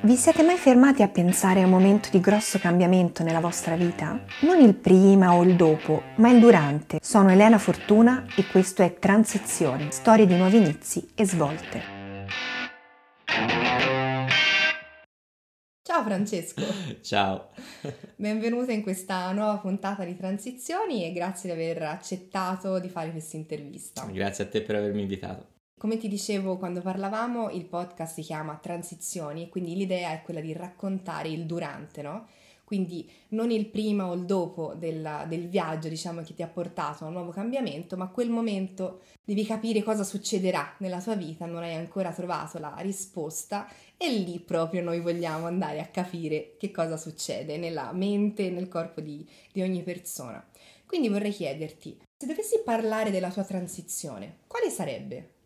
Vi siete mai fermati a pensare a un momento di grosso cambiamento nella vostra vita? Non il prima o il dopo, ma il durante. Sono Elena Fortuna e questo è Transizioni, storie di nuovi inizi e svolte. Ciao Francesco. Ciao. Benvenuto in questa nuova puntata di Transizioni e grazie di aver accettato di fare questa intervista. Grazie a te per avermi invitato. Come ti dicevo quando parlavamo, il podcast si chiama Transizioni, quindi l'idea è quella di raccontare il durante, no? Quindi non il prima o il dopo del, del, viaggio, diciamo, che ti ha portato a un nuovo cambiamento, ma quel momento devi capire cosa succederà nella tua vita, non hai ancora trovato la risposta e lì proprio noi vogliamo andare a capire che cosa succede nella mente e nel corpo di, di ogni persona. Quindi vorrei chiederti, se dovessi parlare della tua transizione, quale sarebbe?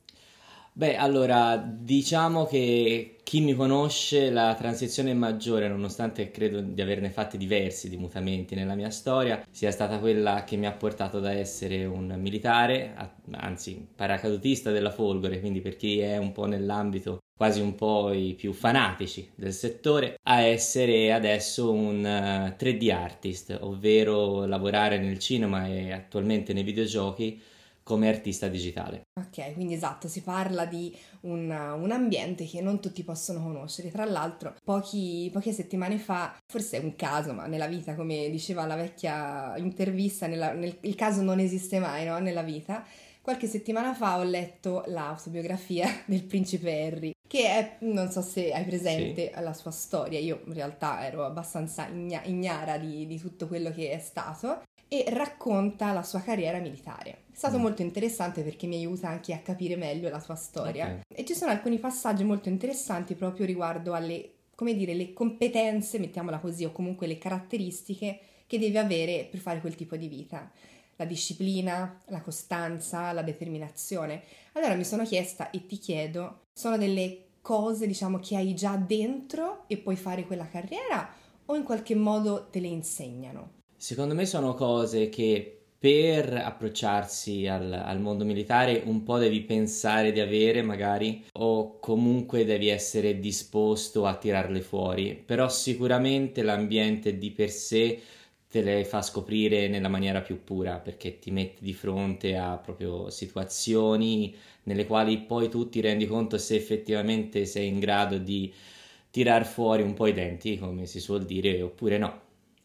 Beh, allora, diciamo che chi mi conosce, la transizione maggiore, nonostante credo di averne fatti diversi di mutamenti nella mia storia, sia stata quella che mi ha portato da essere un militare, anzi paracadutista della Folgore, quindi per chi è un po' nell'ambito quasi un po' i più fanatici del settore, a essere adesso un 3D eh, artist, ovvero lavorare nel cinema e attualmente nei videogiochi come artista digitale. Ok, quindi esatto, si parla di un, un ambiente che non tutti possono conoscere. Tra l'altro, pochi, poche settimane fa, forse è un caso, ma nella vita, come diceva la vecchia intervista, nella, nel, il caso non esiste mai no? nella vita. Qualche settimana fa ho letto l'autobiografia del principe Harry, che è, non so se hai presente sì. la sua storia, io in realtà ero abbastanza igna- ignara di, di tutto quello che è stato, e racconta la sua carriera militare. È stato mm. molto interessante perché mi aiuta anche a capire meglio la sua storia okay. e ci sono alcuni passaggi molto interessanti proprio riguardo alle, come dire, le competenze, mettiamola così, o comunque le caratteristiche che deve avere per fare quel tipo di vita. La disciplina, la costanza, la determinazione. Allora mi sono chiesta e ti chiedo, sono delle cose diciamo che hai già dentro e puoi fare quella carriera o in qualche modo te le insegnano? Secondo me sono cose che per approcciarsi al, al, mondo militare un po' devi pensare di avere magari o comunque devi essere disposto a tirarle fuori, però sicuramente l'ambiente di per sé te le fa scoprire nella maniera più pura perché ti metti di fronte a proprio situazioni nelle quali poi tu ti rendi conto se effettivamente sei in grado di tirar fuori un po' i denti, come si suol dire, oppure no.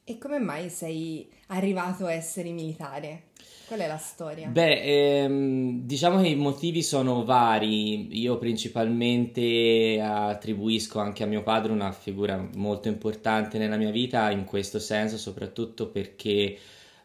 E come mai sei arrivato a essere militare? Qual è la storia? Beh, ehm, diciamo che i motivi sono vari. Io principalmente attribuisco anche a mio padre una figura molto importante nella mia vita in questo senso, soprattutto perché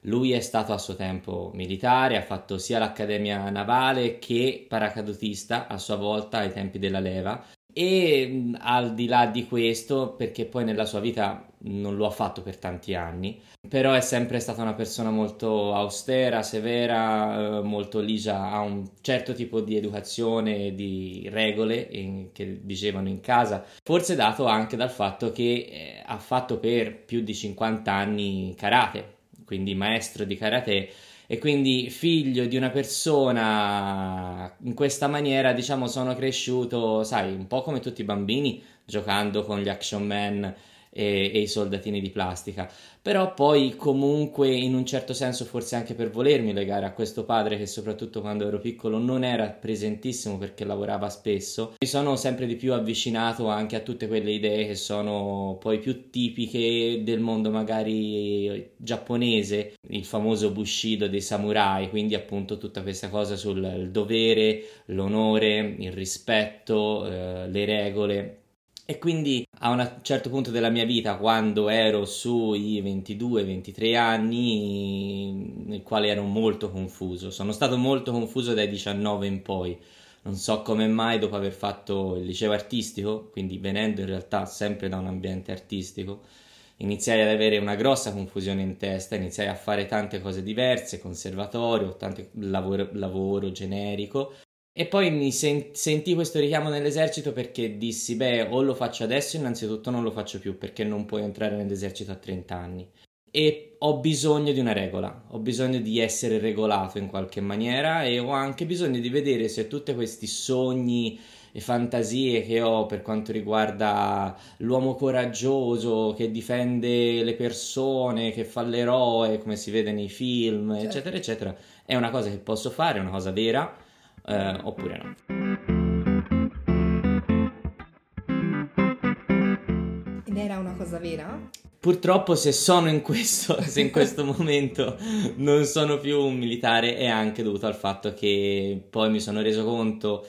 lui è stato a suo tempo militare, ha fatto sia l'accademia navale che paracadutista a sua volta ai tempi della leva e al di là di questo, perché poi nella sua vita non lo ha fatto per tanti anni, però è sempre stata una persona molto austera, severa, eh, molto ligia, ha un certo tipo di educazione, di regole in, che dicevano in casa, forse dato anche dal fatto che eh, ha fatto per più di 50 anni karate, quindi maestro di karate e quindi figlio di una persona in questa maniera, diciamo, sono cresciuto, sai, un po' come tutti i bambini, giocando con gli action man e, e, i soldatini di plastica. Però poi comunque in un certo senso forse anche per volermi legare a questo padre che soprattutto quando ero piccolo non era presentissimo perché lavorava spesso, mi sono sempre di più avvicinato anche a tutte quelle idee che sono poi più tipiche del mondo magari giapponese, il famoso bushido dei samurai, quindi appunto tutta questa cosa sul dovere, l'onore, il rispetto, eh, le regole e quindi a un certo punto della mia vita, quando ero sui 22-23 anni, nel quale ero molto confuso, sono stato molto confuso dai 19 in poi. Non so come mai, dopo aver fatto il liceo artistico, quindi venendo in realtà sempre da un ambiente artistico, iniziai ad avere una grossa confusione in testa, iniziai a fare tante cose diverse, conservatorio, tanto lavoro, lavoro generico e poi mi sen- sentì questo richiamo nell'esercito perché dissi, beh, o lo faccio adesso, innanzitutto non lo faccio più perché non puoi entrare nell'esercito a 30 anni. E ho bisogno di una regola, ho bisogno di essere regolato in qualche maniera e ho anche bisogno di vedere se tutti questi sogni e fantasie che ho per quanto riguarda l'uomo coraggioso che difende le persone, che fa l'eroe, come si vede nei film, certo. eccetera, eccetera, è una cosa che posso fare, è una cosa vera, eh, oppure no. Ed era una cosa vera? Purtroppo se sono in questo, se in questo momento non sono più un militare è anche dovuto al fatto che poi mi sono reso conto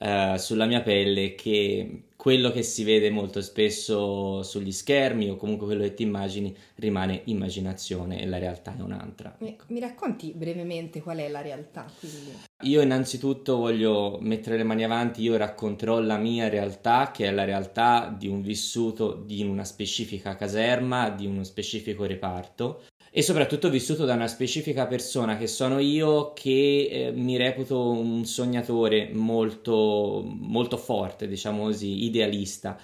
uh, sulla mia pelle che quello che si vede molto spesso sugli schermi o comunque quello che ti immagini rimane immaginazione e la realtà è un'altra. Mi, mi racconti brevemente qual è la realtà? Quindi? Io innanzitutto voglio mettere le mani avanti, io racconterò la mia realtà che è la realtà di un vissuto di una specifica caserma, di uno specifico reparto e soprattutto vissuto da una specifica persona che sono io che eh, mi reputo un sognatore molto, molto forte, diciamo così, idealista.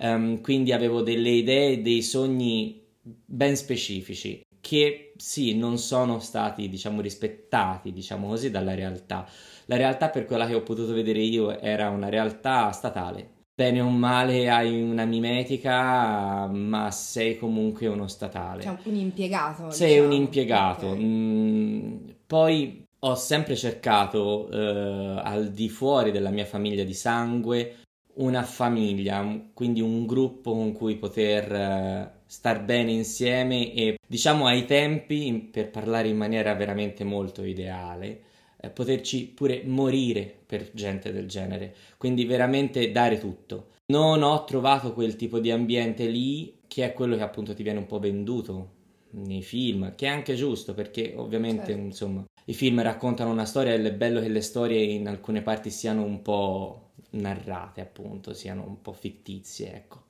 Um, quindi avevo delle idee, dei sogni ben specifici che sì, non sono stati, diciamo, rispettati, diciamo così, dalla realtà. La realtà per quella che ho potuto vedere io era una realtà statale, bene o male hai una mimetica, ma sei comunque uno statale. Cioè un impiegato. Sei diciamo. un impiegato. Okay. Mm, poi ho sempre cercato, eh, al di fuori della mia famiglia di sangue, una famiglia, quindi un gruppo con cui poter eh, star bene insieme e diciamo ai tempi, per parlare in maniera veramente molto ideale, eh, poterci pure morire per gente del genere, quindi veramente dare tutto. Non ho trovato quel tipo di ambiente lì che è quello che appunto ti viene un po' venduto nei film, che è anche giusto perché ovviamente certo. insomma i film raccontano una storia ed è bello che le storie in alcune parti siano un po' narrate appunto, siano un po' fittizie, ecco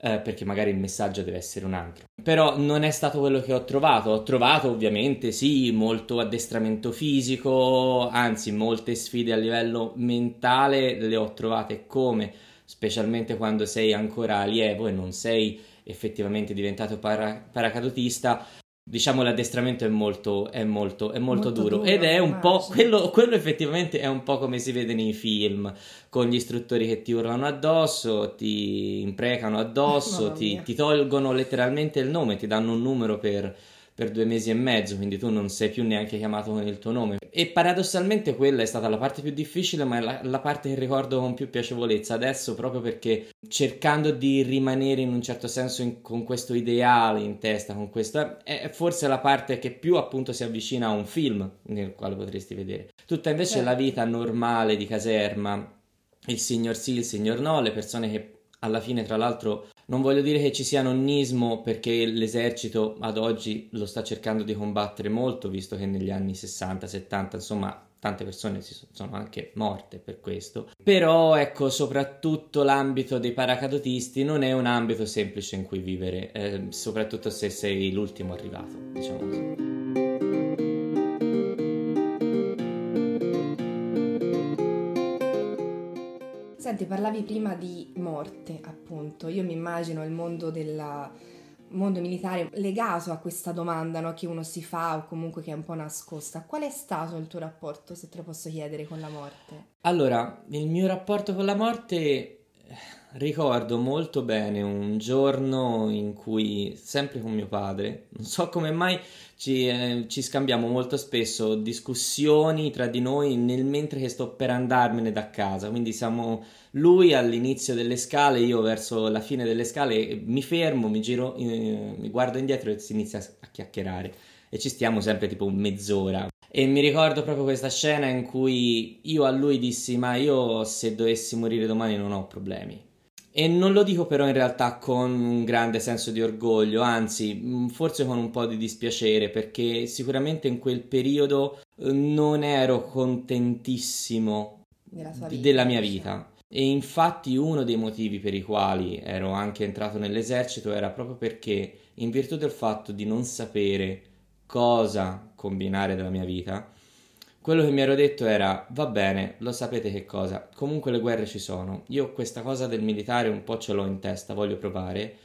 eh, perché magari il messaggio deve essere un altro. Però non è stato quello che ho trovato. Ho trovato ovviamente sì molto addestramento fisico, anzi molte sfide a livello mentale le ho trovate come, specialmente quando sei ancora allievo e non sei effettivamente diventato para- paracadutista, diciamo l'addestramento è molto, è molto, è molto, molto duro. duro. ed è un po' quello, quello, effettivamente è un po' come si vede nei film con gli istruttori che ti urlano addosso ti imprecano addosso ti, ti, tolgono letteralmente il nome ti danno un numero per per due mesi e mezzo, quindi tu non sei più neanche chiamato con il tuo nome. E paradossalmente quella è stata la parte più difficile, ma è la, la parte che ricordo con più piacevolezza adesso, proprio perché cercando di rimanere in un certo senso in, con questo ideale in testa, con questo, è forse la parte che più appunto si avvicina a un film nel quale potresti vedere. Tutta invece certo. la vita normale di caserma, il signor sì, il signor no, le persone che alla fine tra l'altro non voglio dire che ci sia nonnismo perché l'esercito ad oggi lo sta cercando di combattere molto, visto che negli anni 60-70, insomma, tante persone si sono anche morte per questo. Però ecco, soprattutto l'ambito dei paracadutisti non è un ambito semplice in cui vivere, eh, soprattutto se sei l'ultimo arrivato, diciamo così. Senti, parlavi prima di morte, appunto. Io mi immagino il mondo del mondo militare legato a questa domanda no, che uno si fa o comunque che è un po' nascosta. Qual è stato il tuo rapporto, se te lo posso chiedere, con la morte? Allora, il mio rapporto con la morte ricordo molto bene un giorno in cui, sempre con mio padre, non so come mai ci, eh, ci, scambiamo molto spesso discussioni tra di noi nel mentre che sto per andarmene da casa. Quindi siamo lui all'inizio delle scale, io verso la fine delle scale, mi fermo, mi giro, eh, mi guardo indietro e si inizia a chiacchierare. E ci stiamo sempre tipo mezz'ora. E mi ricordo proprio questa scena in cui io a lui dissi: Ma io se dovessi morire domani non ho problemi e non lo dico però in realtà con un grande senso di orgoglio, anzi mm, forse con un po' di dispiacere perché sicuramente in quel periodo eh, non ero contentissimo vita, della mia vita. E infatti uno dei motivi per i quali ero anche entrato nell'esercito era proprio perché in virtù del fatto di non sapere cosa combinare della mia vita, quello che mi ero detto era, va bene, lo sapete che cosa, comunque le guerre ci sono, io questa cosa del militare un po' ce l'ho in testa, voglio provare,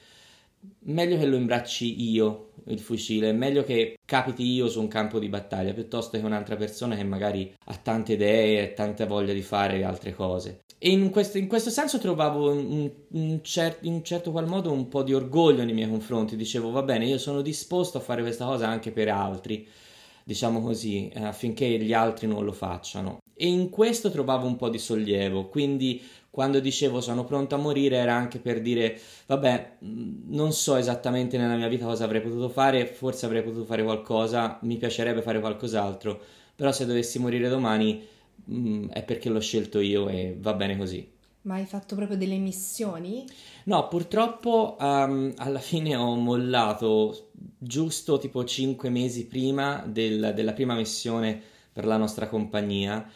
meglio che lo imbracci io il fucile, meglio che capiti io su un campo di battaglia piuttosto che un'altra persona che magari ha tante idee e tanta voglia di fare altre cose. E in questo, in questo senso trovavo in, in, cer- in un certo qual modo un po' di orgoglio nei miei confronti. Dicevo, va bene, io sono disposto a fare questa cosa anche per altri, diciamo così, eh, affinché gli altri non lo facciano. E in questo trovavo un po' di sollievo, quindi quando dicevo sono pronto a morire era anche per dire, vabbè, non so esattamente nella mia vita cosa avrei potuto fare, forse avrei potuto fare qualcosa, mi piacerebbe fare qualcos'altro, però se dovessi morire domani mm, è perché l'ho scelto io e va bene così. Ma hai fatto proprio delle missioni? No, purtroppo um, alla fine ho mollato giusto tipo 5 mesi prima del, della prima missione per la nostra compagnia,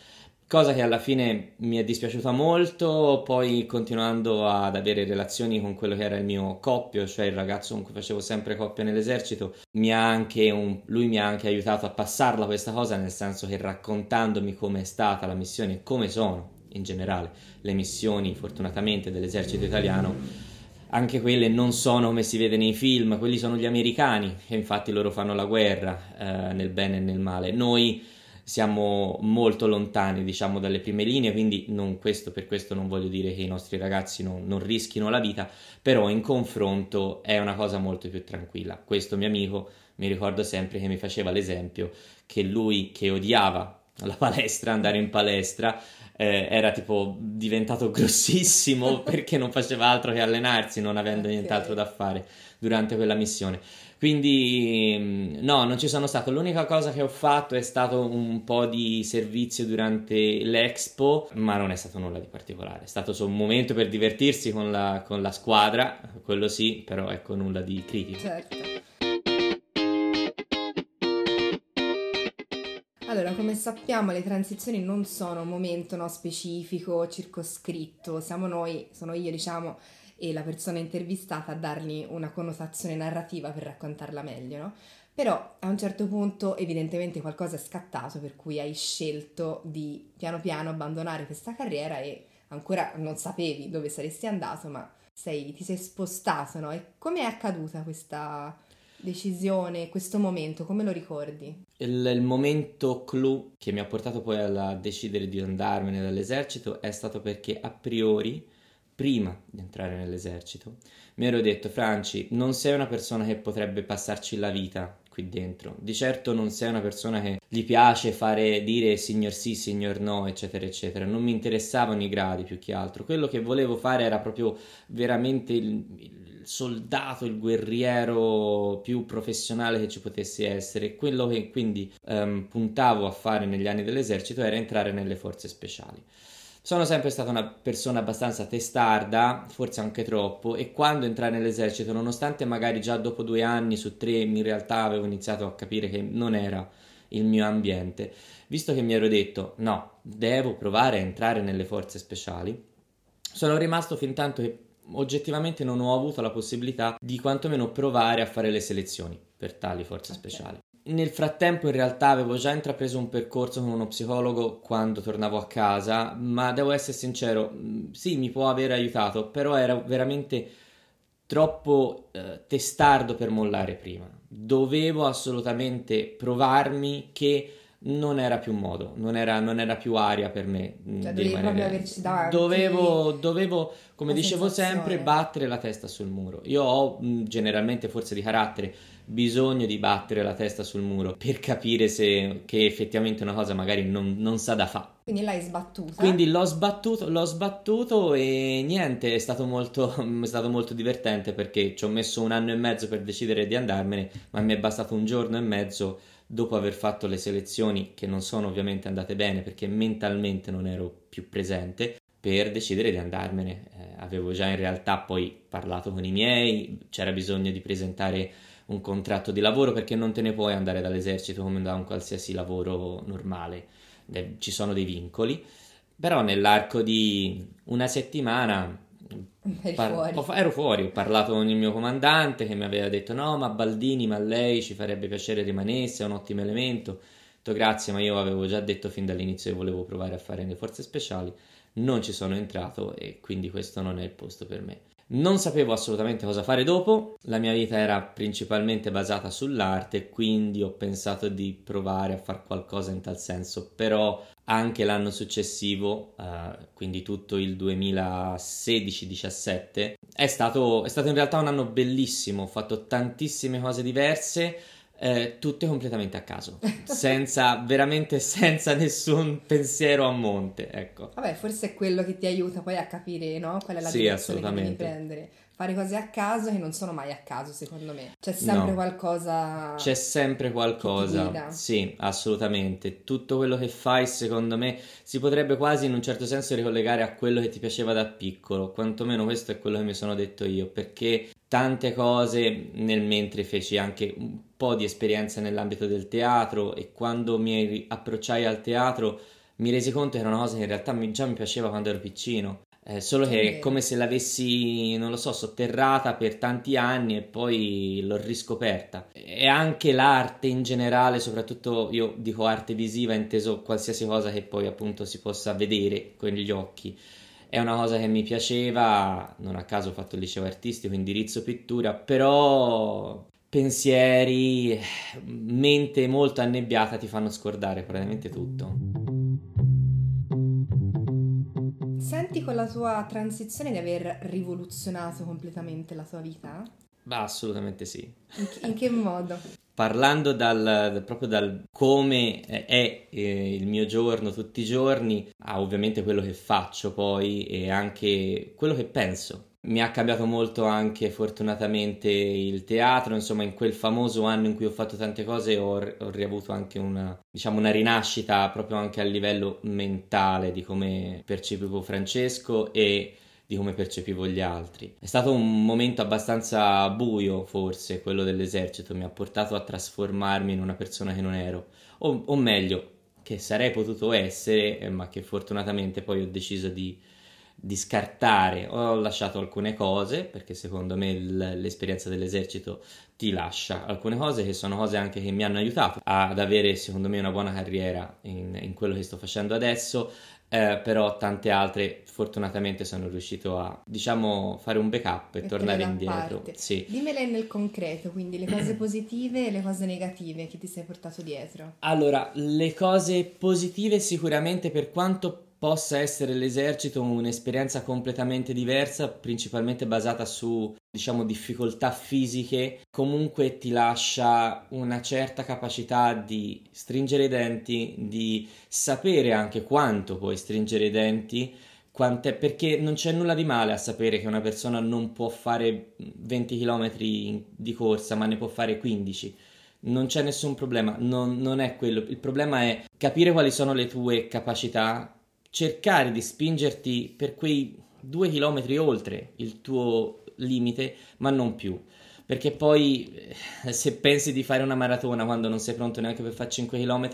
cosa che alla fine mi è dispiaciuta molto, poi continuando ad avere relazioni con quello che era il mio coppio, cioè il ragazzo con cui facevo sempre coppia nell'esercito, mi un, lui mi ha anche aiutato a passarla questa cosa, nel senso che raccontandomi come è stata la missione e come sono in generale le missioni fortunatamente dell'esercito italiano anche quelle non sono come si vede nei film, quelli sono gli americani che infatti loro fanno la guerra eh, nel bene e nel male. Noi siamo molto lontani diciamo dalle prime linee, quindi questo, per questo non voglio dire che i nostri ragazzi non, non rischino la vita, però in confronto è una cosa molto più tranquilla. Questo mio amico mi ricordo sempre che mi faceva l'esempio che lui che odiava la palestra, andare in palestra, eh, era tipo diventato grossissimo perché non faceva altro che allenarsi, non avendo okay. nient'altro da fare durante quella missione. Quindi mm, no, non ci sono stato. L'unica cosa che ho fatto è stato un po' di servizio durante l'Expo, ma non è stato nulla di particolare. È stato solo un momento per divertirsi con la, con la squadra, quello sì, però ecco nulla di critico. Certo. Allora, come sappiamo, le transizioni non sono un momento no, specifico, circoscritto, siamo noi, sono io, diciamo, e la persona intervistata a dargli una connotazione narrativa per raccontarla meglio, no? Però a un certo punto evidentemente qualcosa è scattato per cui hai scelto di piano piano abbandonare questa carriera e ancora non sapevi dove saresti andato, ma sei, ti sei spostato, no? E come è accaduta questa decisione, questo momento, come lo ricordi? Il, il, momento clou che mi ha portato poi a decidere di andarmene dall'esercito è stato perché a priori prima di entrare nell'esercito, mi ero detto, Franci, non sei una persona che potrebbe passarci la vita qui dentro. Di certo non sei una persona che gli piace fare dire signor sì, signor no, eccetera, eccetera. Non mi interessavano i gradi più che altro. Quello che volevo fare era proprio veramente il, il soldato, il guerriero più professionale che ci potesse essere. Quello che quindi um, puntavo a fare negli anni dell'esercito era entrare nelle forze speciali. Sono sempre stata una persona abbastanza testarda, forse anche troppo, e quando entrai nell'esercito, nonostante magari già dopo due anni su tre in realtà avevo iniziato a capire che non era il mio ambiente, visto che mi ero detto no, devo provare a entrare nelle forze speciali, sono rimasto fin tanto che oggettivamente non ho avuto la possibilità di quantomeno provare a fare le selezioni per tali forze okay. speciali. Nel frattempo in realtà avevo già intrapreso un percorso con uno psicologo quando tornavo a casa, ma devo essere sincero, mm, sì, mi può aver aiutato, però era veramente troppo eh, testardo per mollare prima. Dovevo assolutamente provarmi che non era più modo, non era, non era più aria per me. Mm, cioè, dovevi proprio averci davanti. Dovevo, dovevo come dicevo sempre, battere la testa sul muro. Io ho mm, generalmente forse di carattere bisogno di battere la testa sul muro per capire se che effettivamente una cosa magari non, non sa da fare. Quindi l'hai sbattuta? Quindi l'ho sbattuto, l'ho sbattuto e niente, è stato, molto, è stato molto divertente perché ci ho messo un anno e mezzo per decidere di andarmene, ma mi è bastato un giorno e mezzo dopo aver fatto le selezioni che non sono ovviamente andate bene perché mentalmente non ero più presente per decidere di andarmene. Eh, avevo già in realtà poi parlato con i miei, c'era bisogno di presentare un contratto di lavoro perché non te ne puoi andare dall'esercito come da un qualsiasi lavoro normale, ci sono dei vincoli, però nell'arco di una settimana par- fuori. ero fuori, ho parlato con il mio comandante che mi aveva detto no ma Baldini, ma lei ci farebbe piacere rimanesse, è un ottimo elemento, ho detto grazie ma io avevo già detto fin dall'inizio che volevo provare a fare le forze speciali, non ci sono entrato e quindi questo non è il posto per me. Non sapevo assolutamente cosa fare dopo, la mia vita era principalmente basata sull'arte, quindi ho pensato di provare a fare qualcosa in tal senso, però anche l'anno successivo, uh, quindi tutto il 2016-17, è stato, è stato in realtà un anno bellissimo, ho fatto tantissime cose diverse, eh, tutte completamente a caso, senza veramente senza nessun pensiero a monte, ecco. Vabbè, forse è quello che ti aiuta poi a capire, no? Qual è la sì, direzione che devi prendere. Fare cose a caso che non sono mai a caso, secondo me. C'è sempre no. qualcosa. C'è sempre qualcosa. Sì, assolutamente. Tutto quello che fai, secondo me, si potrebbe quasi in un certo senso ricollegare a quello che ti piaceva da piccolo. Quantomeno questo è quello che mi sono detto io, perché tante cose nel mentre feci anche un po' di esperienza nell'ambito del teatro e quando mi approcciai al teatro mi resi conto che era una cosa che in realtà mi, già mi piaceva quando ero piccino. Eh, solo che è come se l'avessi, non lo so, sotterrata per tanti anni e poi l'ho riscoperta. E anche l'arte in generale, soprattutto io dico arte visiva, inteso qualsiasi cosa che poi appunto si possa vedere con gli occhi è una cosa che mi piaceva, non a caso ho fatto il liceo artistico, indirizzo pittura, però pensieri, mente molto annebbiata ti fanno scordare praticamente tutto. Senti con la tua transizione di aver rivoluzionato completamente la tua vita? Beh, assolutamente sì. In che, in che modo? Parlando dal, proprio dal come è eh, il mio giorno tutti i giorni, a ovviamente quello che faccio poi e anche quello che penso. Mi ha cambiato molto anche fortunatamente il teatro, insomma in quel famoso anno in cui ho fatto tante cose ho, ho riavuto anche una, diciamo, una rinascita proprio anche a livello mentale di come percepivo Francesco e di come percepivo gli altri. È stato un momento abbastanza buio, forse, quello dell'esercito, mi ha portato a trasformarmi in una persona che non ero, o, o meglio, che sarei potuto essere, eh, ma che fortunatamente poi ho deciso di, di scartare. Ho lasciato alcune cose, perché secondo me l'esperienza dell'esercito ti lascia alcune cose che sono cose anche che mi hanno aiutato ad avere, secondo me, una buona carriera in, in quello che sto facendo adesso eh, però tante altre fortunatamente sono riuscito a diciamo fare un backup e Mettere tornare indietro. Sì. Dimmele nel concreto, quindi le cose positive e le cose negative che ti sei portato dietro. Allora, le cose positive sicuramente per quanto possa essere l'esercito un'esperienza completamente diversa, principalmente basata su, diciamo, difficoltà fisiche, comunque ti lascia una certa capacità di stringere i denti, di sapere anche quanto puoi stringere i denti, perché non c'è nulla di male a sapere che una persona non può fare 20 km di corsa, ma ne può fare 15 non c'è nessun problema, non, non, è quello. Il problema è capire quali sono le tue capacità cercare di spingerti per quei due chilometri oltre il tuo limite, ma non più. Perché poi eh, se pensi di fare una maratona quando non sei pronto neanche per fare 5 km,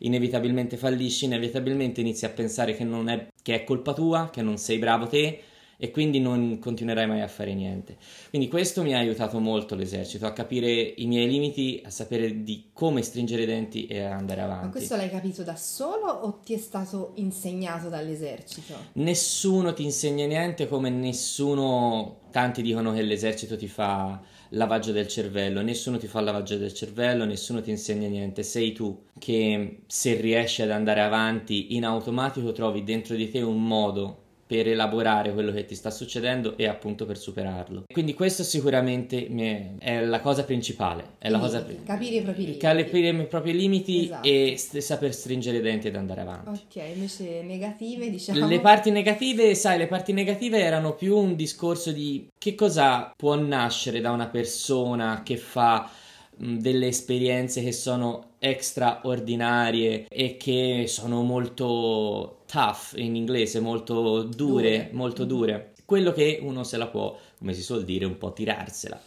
inevitabilmente fallisci, inevitabilmente inizi a pensare che, è, che è colpa tua, che non sei bravo te e quindi non continuerai mai a fare niente. Quindi questo mi ha aiutato molto l'esercito, a capire i miei limiti, a sapere di come stringere i denti e andare avanti. Ma questo l'hai capito da solo o ti è stato insegnato dall'esercito? Nessuno ti insegna niente come nessuno, tanti dicono che l'esercito ti fa lavaggio del cervello, nessuno ti fa lavaggio del cervello, nessuno ti insegna niente, sei tu che se riesci ad andare avanti in automatico trovi dentro di te un modo per elaborare quello che ti sta succedendo e appunto per superarlo. Quindi questo sicuramente è la cosa principale, è la cosa capire i propri limiti. Capire i propri limiti esatto. e st- saper stringere i denti ed andare avanti. Ok, invece negative, diciamo. Le parti negative, sai, le parti negative erano più un discorso di che cosa può nascere da una persona che fa delle esperienze che sono straordinarie e che sono molto tough in inglese, molto dure, dure. molto mm-hmm. dure. Quello che uno se la può, come si suol dire, un po' tirarsela.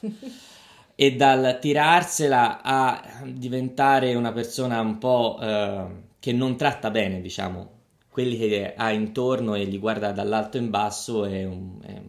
e dal tirarsela a diventare una persona un po' eh, che non tratta bene, diciamo, quelli che ha intorno e li guarda dall'alto in basso, è un, è,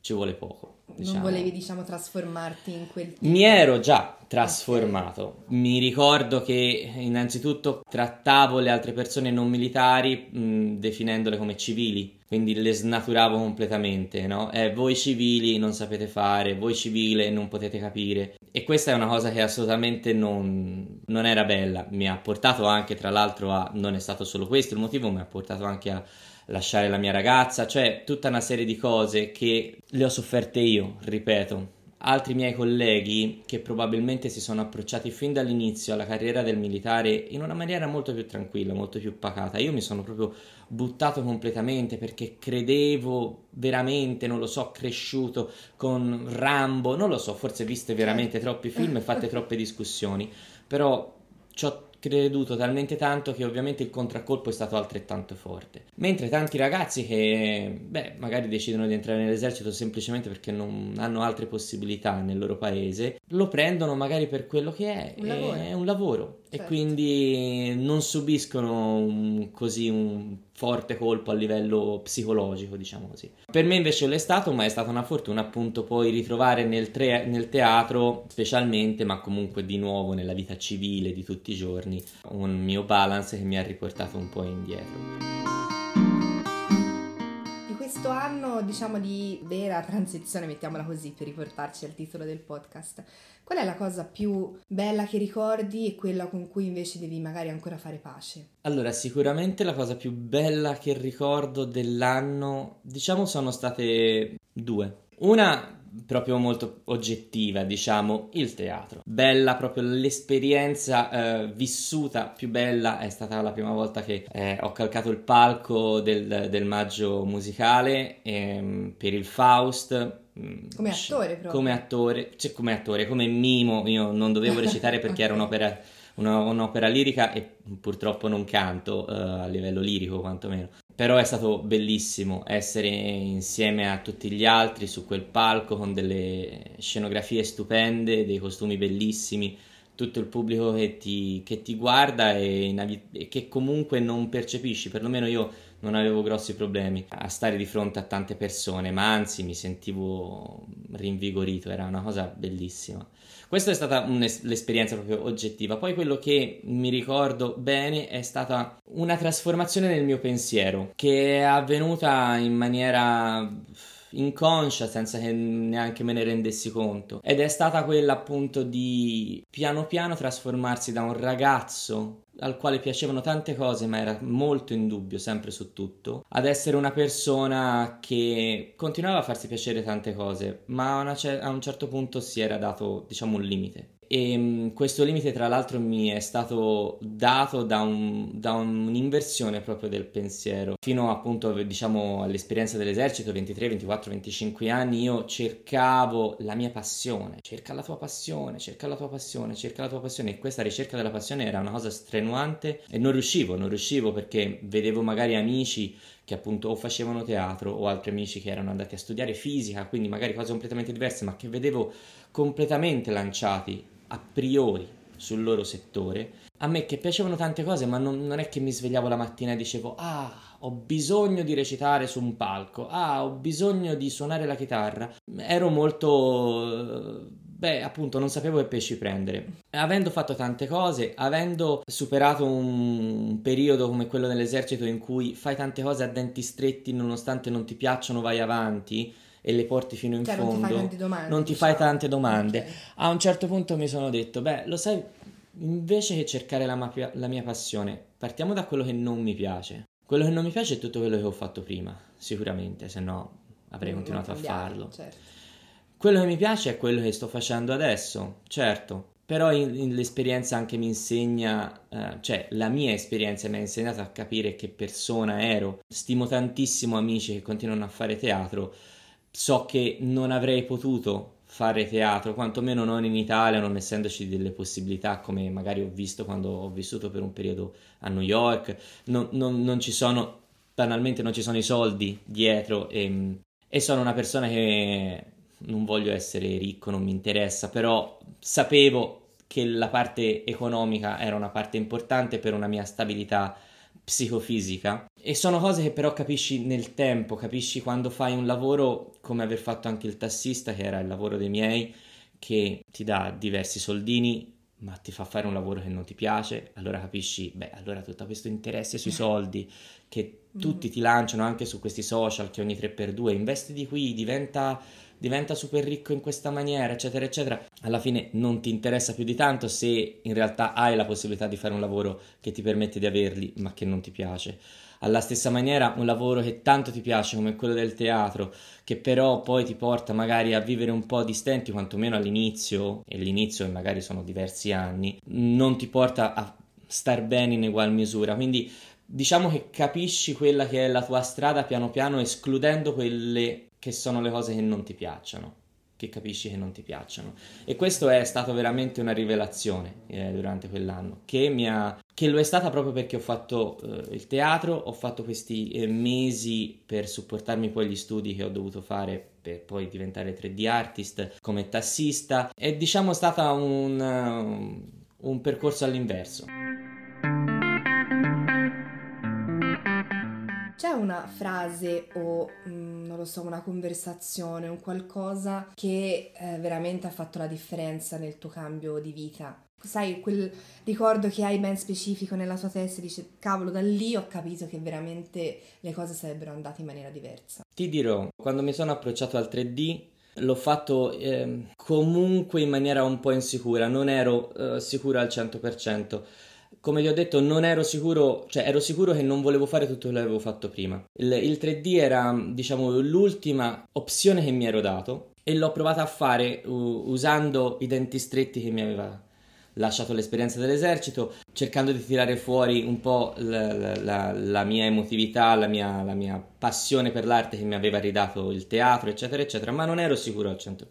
ci vuole poco. Diciamo. Non volevi, diciamo, trasformarti in quel tipo. Mi ero già trasformato. Okay. Mi ricordo che innanzitutto trattavo le altre persone non militari mh, definendole come civili. quindi le snaturavo completamente, no? Eh, voi civili non sapete fare, voi civile non potete capire. E questa è una cosa che assolutamente non, non era bella. Mi ha portato anche, tra l'altro, a... non è stato solo questo il motivo, mi ha portato anche a lasciare la mia ragazza, cioè tutta una serie di cose che le ho sofferte io, ripeto, altri miei colleghi che probabilmente si sono approcciati fin dall'inizio alla carriera del militare in una maniera molto più tranquilla, molto più pacata. Io mi sono proprio buttato completamente perché credevo veramente, non lo so, cresciuto con Rambo, non lo so, forse viste veramente troppi film e fatte troppe discussioni, però ci ho creduto talmente tanto che ovviamente il contraccolpo è stato altrettanto forte. Mentre tanti ragazzi che, beh, magari decidono di entrare nell'esercito semplicemente perché non hanno altre possibilità nel loro paese, lo prendono magari per quello che è, un è un lavoro. Certo. E quindi non subiscono un, così un forte colpo a livello psicologico, diciamo così. Per me invece lo è stato, ma è stata una fortuna appunto poi ritrovare nel, tre, nel teatro, specialmente, ma comunque di nuovo nella vita civile di tutti i giorni, un mio balance che mi ha riportato un po' indietro questo anno, diciamo, di vera transizione, mettiamola così per riportarci al titolo del podcast, qual è la cosa più bella che ricordi e quella con cui invece devi magari ancora fare pace? Allora, sicuramente la cosa più bella che ricordo dell'anno, diciamo, sono state due. Una proprio molto oggettiva, diciamo, il teatro. Bella proprio l'esperienza eh, vissuta più bella è stata la prima volta che eh, ho calcato il palco del, del maggio musicale ehm, per il Faust. Mm, come attore proprio? Come attore, cioè come attore, come mimo, io non dovevo recitare perché okay. era un'opera una, un'opera lirica e purtroppo non canto uh, a livello lirico quantomeno. Però è stato bellissimo essere insieme a tutti gli altri su quel palco con delle scenografie stupende, dei costumi bellissimi, tutto il pubblico che ti, che ti guarda e, e, che comunque non percepisci, perlomeno io non avevo grossi problemi a stare di fronte a tante persone, ma anzi mi sentivo rinvigorito, era una cosa bellissima. Questa è stata l'esperienza proprio oggettiva. Poi quello che mi ricordo bene è stata una trasformazione nel mio pensiero che è avvenuta in maniera inconscia senza che neanche me ne rendessi conto ed è stata quella appunto di piano piano trasformarsi da un ragazzo al quale piacevano tante cose ma era molto in dubbio sempre su tutto, ad essere una persona che continuava a farsi piacere tante cose, ma a, a un certo punto si era dato diciamo un limite e ehm, questo limite tra l'altro mi è stato dato da, un, da, un'inversione proprio del pensiero. Fino appunto diciamo all'esperienza dell'esercito 23, 24, 25 anni io cercavo la mia passione. Cerca la tua passione cerca la tua passione cerca la tua passione. E questa ricerca della passione era una cosa strenuante e non riuscivo non riuscivo perché vedevo magari amici che appunto o facevano teatro o altri amici che erano andati a studiare fisica quindi magari cose completamente diverse ma che vedevo completamente lanciati a priori sul loro settore, a me che piacevano tante cose, ma non, non, è che mi svegliavo la mattina e dicevo, ah, ho bisogno di recitare su un palco, ah, ho bisogno di suonare la chitarra. Ero molto... Beh, appunto, non sapevo che pesci prendere. Avendo fatto tante cose, avendo superato un periodo come quello dell'esercito in cui fai tante cose a denti stretti nonostante non ti piacciono, vai avanti, e le porti fino in cioè, fondo, non ti fai tante domande. Non ti diciamo. fai tante domande. Okay. A un certo punto mi sono detto, beh, lo sai, invece che cercare la, mia, la mia passione, partiamo da quello che non mi piace. Quello che non mi piace è tutto quello che ho fatto prima, sicuramente, se no avrei non continuato a farlo. Certo. Quello che mi piace è quello che sto facendo adesso, certo, però in, in l'esperienza anche mi insegna, eh, cioè la mia esperienza mi ha insegnato a capire che persona ero. Stimo tantissimo amici che continuano a fare teatro, so che non avrei potuto fare teatro, quantomeno non in Italia, non essendoci delle possibilità come magari ho visto quando ho vissuto per un periodo a New York, non, non, non ci sono, banalmente non ci sono i soldi dietro e, e sono una persona che non voglio essere ricco, non mi interessa, però sapevo che la parte economica era una parte importante per una mia stabilità psicofisica. E sono cose che però capisci nel tempo, capisci quando fai un lavoro come aver fatto anche il tassista, che era il lavoro dei miei, che ti dà diversi soldini, ma ti fa fare un lavoro che non ti piace, allora capisci, beh, allora tutto questo interesse sui soldi che tutti ti lanciano anche su questi social che ogni 3x2 investi di qui, diventa diventa super ricco in questa maniera, eccetera, eccetera, alla fine non ti interessa più di tanto se in realtà hai la possibilità di fare un lavoro che ti permette di averli, ma che non ti piace. Alla stessa maniera, un lavoro che tanto ti piace come quello del teatro, che però poi ti porta magari a vivere un po' di stenti, quantomeno all'inizio, e l'inizio magari sono diversi anni, non ti porta a star bene in ugual misura. Quindi diciamo che capisci quella che è la tua strada piano piano, escludendo quelle che sono le cose che non ti piacciono, che capisci che non ti piacciono. E questo è stato veramente una rivelazione eh, durante quell'anno, che, ha, che lo è stata proprio perché ho fatto eh, il teatro, ho fatto questi eh, mesi per supportarmi poi gli studi che ho dovuto fare per poi diventare 3D artist come tassista. È diciamo stata un, un percorso all'inverso. C'è una frase o mm, non lo so, una conversazione, un qualcosa che eh, veramente ha fatto la differenza nel tuo cambio di vita? Sai, quel ricordo che hai ben specifico nella tua testa e dici, cavolo, da lì ho capito che veramente le cose sarebbero andate in maniera diversa. Ti dirò, quando mi sono approcciato al 3D l'ho fatto eh, comunque in maniera un po' insicura, non ero eh, sicuro al 100% come vi ho detto, non ero sicuro, cioè ero sicuro che non volevo fare tutto quello che avevo fatto prima. Il, il 3D era, diciamo, l'ultima opzione che mi ero dato e l'ho provata a fare uh, usando i denti stretti che mi aveva lasciato l'esperienza dell'esercito, cercando di tirare fuori un po' la, la, la mia emotività, la mia, la mia, passione per l'arte che mi aveva ridato il teatro, eccetera, eccetera, ma non ero sicuro al 100%.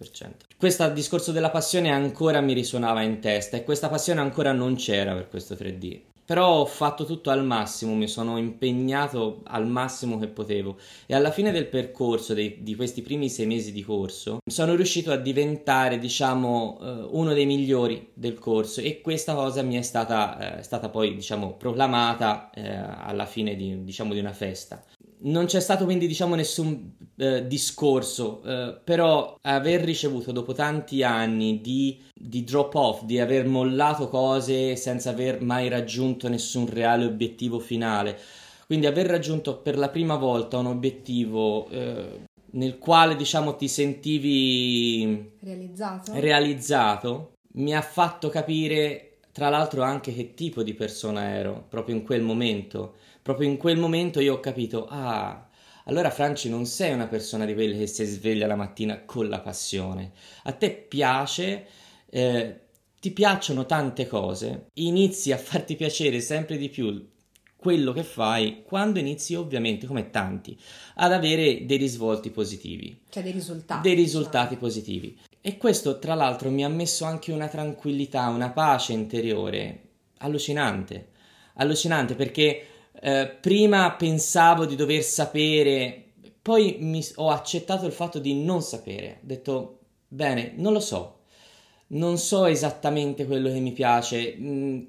Questo discorso della passione ancora mi risuonava in testa e questa passione ancora non c'era per questo 3D. Però ho fatto tutto al massimo, mi sono impegnato al massimo che potevo. E alla fine del percorso, dei, di questi primi sei mesi di corso, sono riuscito a diventare, diciamo, uh, uno dei migliori del corso. E questa cosa mi è stata, uh, stata poi, diciamo, proclamata uh, alla fine di, diciamo, di una festa. Non c'è stato quindi diciamo nessun eh, discorso, eh, però aver ricevuto dopo tanti anni di, di, drop off, di aver mollato cose senza aver mai raggiunto nessun reale obiettivo finale, quindi aver raggiunto per la prima volta un obiettivo eh, nel quale diciamo ti sentivi realizzato. realizzato, mi ha fatto capire tra l'altro anche che tipo di persona ero proprio in quel momento proprio in quel momento io ho capito, ah, allora Franci non sei una persona di quelle che si sveglia la mattina con la passione. A te piace, eh, ti piacciono tante cose, inizi a farti piacere sempre di più quello che fai quando inizi ovviamente come tanti ad avere dei risvolti positivi cioè dei risultati dei risultati diciamo. positivi e questo tra l'altro mi ha messo anche una tranquillità una pace interiore allucinante allucinante perché eh, prima pensavo di dover sapere, poi mi, ho accettato il fatto di non sapere. Ho detto, bene, non lo so, non so esattamente quello che mi piace. Mm,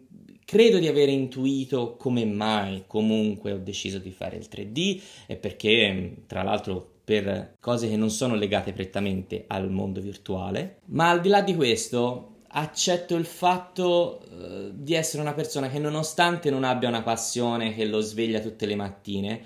credo di aver intuito come mai comunque ho deciso di fare il 3D e perché, mm, tra l'altro, per cose che non sono legate prettamente al mondo virtuale. Ma al di là di questo, accetto il fatto uh, di essere una persona che nonostante non abbia una passione che lo sveglia tutte le mattine,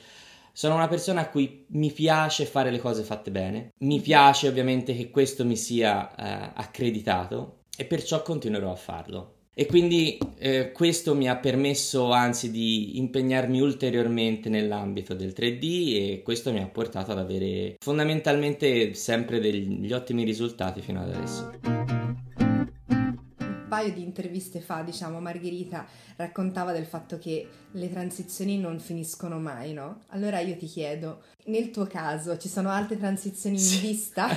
sono una persona a cui mi piace fare le cose fatte bene, mi piace ovviamente che questo mi sia uh, accreditato e perciò continuerò a farlo. E quindi eh, questo mi ha permesso anzi di impegnarmi ulteriormente nell'ambito del 3D e questo mi ha portato ad avere fondamentalmente sempre degli ottimi risultati fino ad adesso paio di interviste fa, diciamo, Margherita raccontava del fatto che le transizioni non finiscono mai, no? Allora io ti chiedo, nel tuo caso ci sono altre transizioni in sì. vista?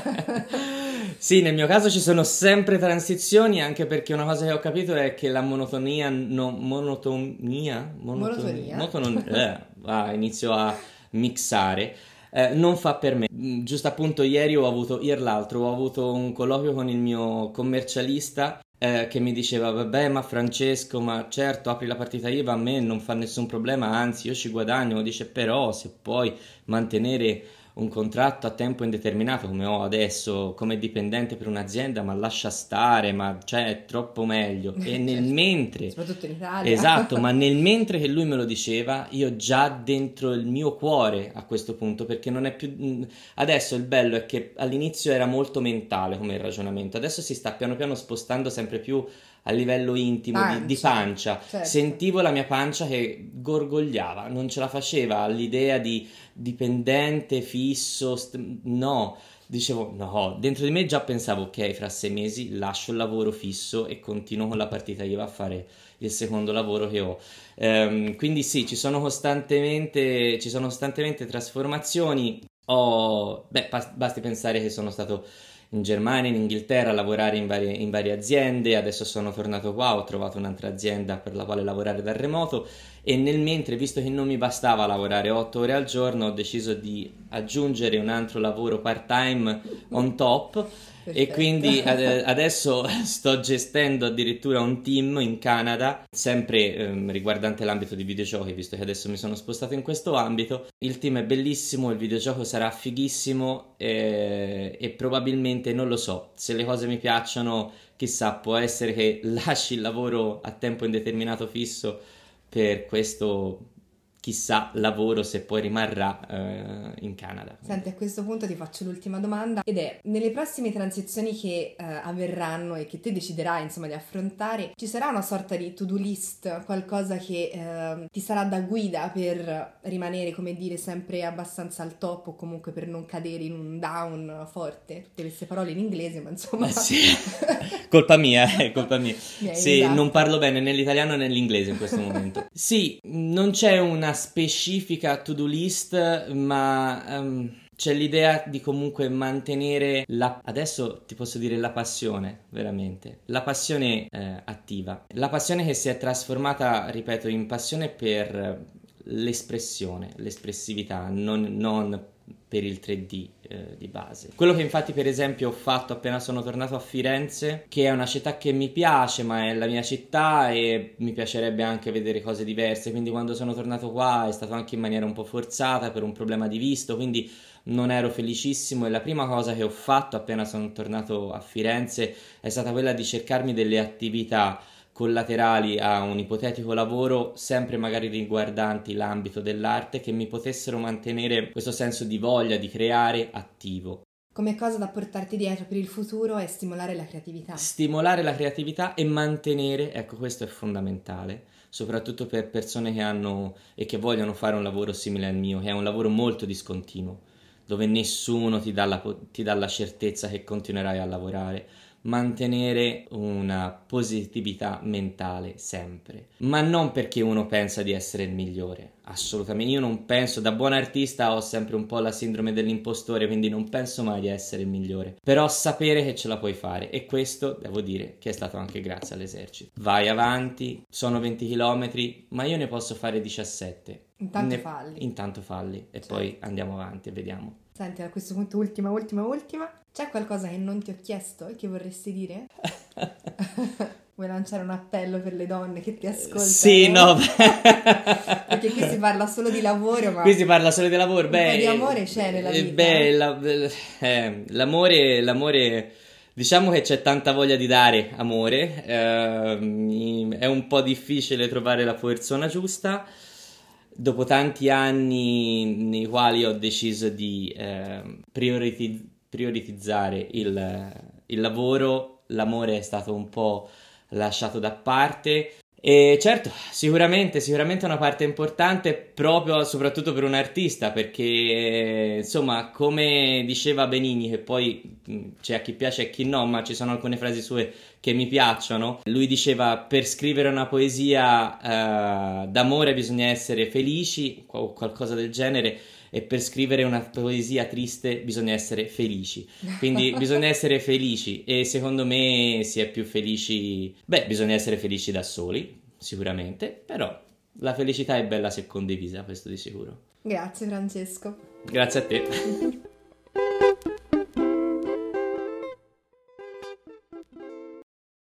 sì, nel mio caso ci sono sempre transizioni, anche perché una cosa che ho capito è che la monotonia, no, monotonia, monotonia, monotonia. eh, ah, inizio a mixare. Eh, non fa per me. Giusto appunto ieri ho avuto, ieri l'altro, ho avuto un colloquio con il mio commercialista eh, che mi diceva vabbè ma Francesco ma certo apri la partita IVA a me non fa nessun problema anzi io ci guadagno dice però se puoi mantenere un contratto a tempo indeterminato come ho adesso come dipendente per un'azienda, ma lascia stare, ma cioè è troppo meglio. E nel certo. mentre... Soprattutto in Italia. Esatto, ma nel mentre che lui me lo diceva, io già dentro il mio cuore a questo punto, perché non è più... Adesso il bello è che all'inizio era molto mentale come ragionamento, adesso si sta piano piano spostando sempre più a livello intimo pancia, di, di, pancia. Certo. Sentivo la mia pancia che gorgogliava, non ce la faceva all'idea di dipendente, fisso, st- no. Dicevo, no, dentro di me già pensavo, ok, fra sei mesi lascio il lavoro fisso e continuo con la partita IVA a fare il secondo lavoro che ho. Um, quindi sì, ci sono costantemente, ci sono costantemente trasformazioni. Ho, beh, basti pensare che sono stato in Germania, in Inghilterra a lavorare in varie, in varie aziende, adesso sono tornato qua, ho trovato un'altra azienda per la quale lavorare da remoto. E nel mentre, visto che non mi bastava lavorare 8 ore al giorno, ho deciso di aggiungere un altro lavoro part time on top Perfetto. E quindi ad- adesso sto gestendo addirittura un team in Canada, sempre ehm, riguardante l'ambito di videogiochi, visto che adesso mi sono spostato in questo ambito. Il team è bellissimo, il videogioco sarà fighissimo e, e probabilmente, non lo so, se le cose mi piacciono, chissà, può essere che lasci il lavoro a tempo indeterminato fisso per questo chissà lavoro se poi rimarrà eh, in Canada. Senti, a questo punto ti faccio l'ultima domanda ed è nelle prossime transizioni che eh, avverranno e che te deciderai insomma di affrontare, ci sarà una sorta di to-do list, qualcosa che eh, ti sarà da guida per rimanere, come dire, sempre abbastanza al top o comunque per non cadere in un down forte? Tutte queste parole in inglese, ma insomma... Sì, colpa mia, è eh, colpa mia. sì, esatto. non parlo bene né l'italiano né l'inglese in questo momento. Sì, non c'è una specifica to-do list, ma um, c'è l'idea di comunque mantenere la... adesso ti posso dire la passione, veramente, la passione eh, attiva, la passione che si è trasformata, ripeto, in passione per l'espressione, l'espressività, non, non per il 3D eh, di base. Quello che infatti per esempio ho fatto appena sono tornato a Firenze, che è una città che mi piace, ma è la mia città e mi piacerebbe anche vedere cose diverse, quindi quando sono tornato qua è stato anche in maniera un po' forzata per un problema di visto, quindi non ero felicissimo e la prima cosa che ho fatto appena sono tornato a Firenze è stata quella di cercarmi delle attività collaterali a un ipotetico lavoro, sempre magari riguardanti l'ambito dell'arte, che mi potessero mantenere questo senso di voglia di creare attivo. Come cosa da portarti dietro per il futuro è stimolare la creatività. Stimolare la creatività e mantenere, ecco questo è fondamentale, soprattutto per persone che hanno e che vogliono fare un lavoro simile al mio, che è un lavoro molto discontinuo, dove nessuno ti dà la, ti dà la certezza che continuerai a lavorare mantenere una positività mentale sempre, ma non perché uno pensa di essere il migliore, assolutamente. Io non penso, da buon artista ho sempre un po' la sindrome dell'impostore, quindi non penso mai di essere il migliore, però sapere che ce la puoi fare e questo devo dire che è stato anche grazie all'esercito. Vai avanti, sono 20 km, ma io ne posso fare 17. Intanto ne... falli. Intanto falli e certo. poi andiamo avanti e vediamo. Senti, a questo punto ultima, ultima, ultima. C'è qualcosa che non ti ho chiesto e che vorresti dire? Vuoi lanciare un appello per le donne che ti ascoltano? Sì, no. Perché qui si parla solo di lavoro, ma... Qui si parla solo di lavoro, beh... Di amore c'è nella eh, vita. Beh, la, eh, l'amore, l'amore... Diciamo che c'è tanta voglia di dare amore, eh, è un po' difficile trovare la persona giusta. Dopo tanti anni nei quali ho deciso di eh, prioritizzare prioritizzare il, il lavoro, l'amore è stato un po' lasciato da parte. E certo, sicuramente, sicuramente una parte importante proprio soprattutto per un artista, perché insomma, come diceva Benigni, che poi c'è a chi piace e a chi no, ma ci sono alcune frasi sue che mi piacciono. Lui diceva: per scrivere una poesia eh, d'amore bisogna essere felici, o qualcosa del genere e per scrivere una poesia triste bisogna essere felici. Quindi bisogna essere felici e secondo me si è più felici, beh, bisogna essere felici da soli, sicuramente, però la felicità è bella se condivisa, questo di sicuro. Grazie Francesco. Grazie a te.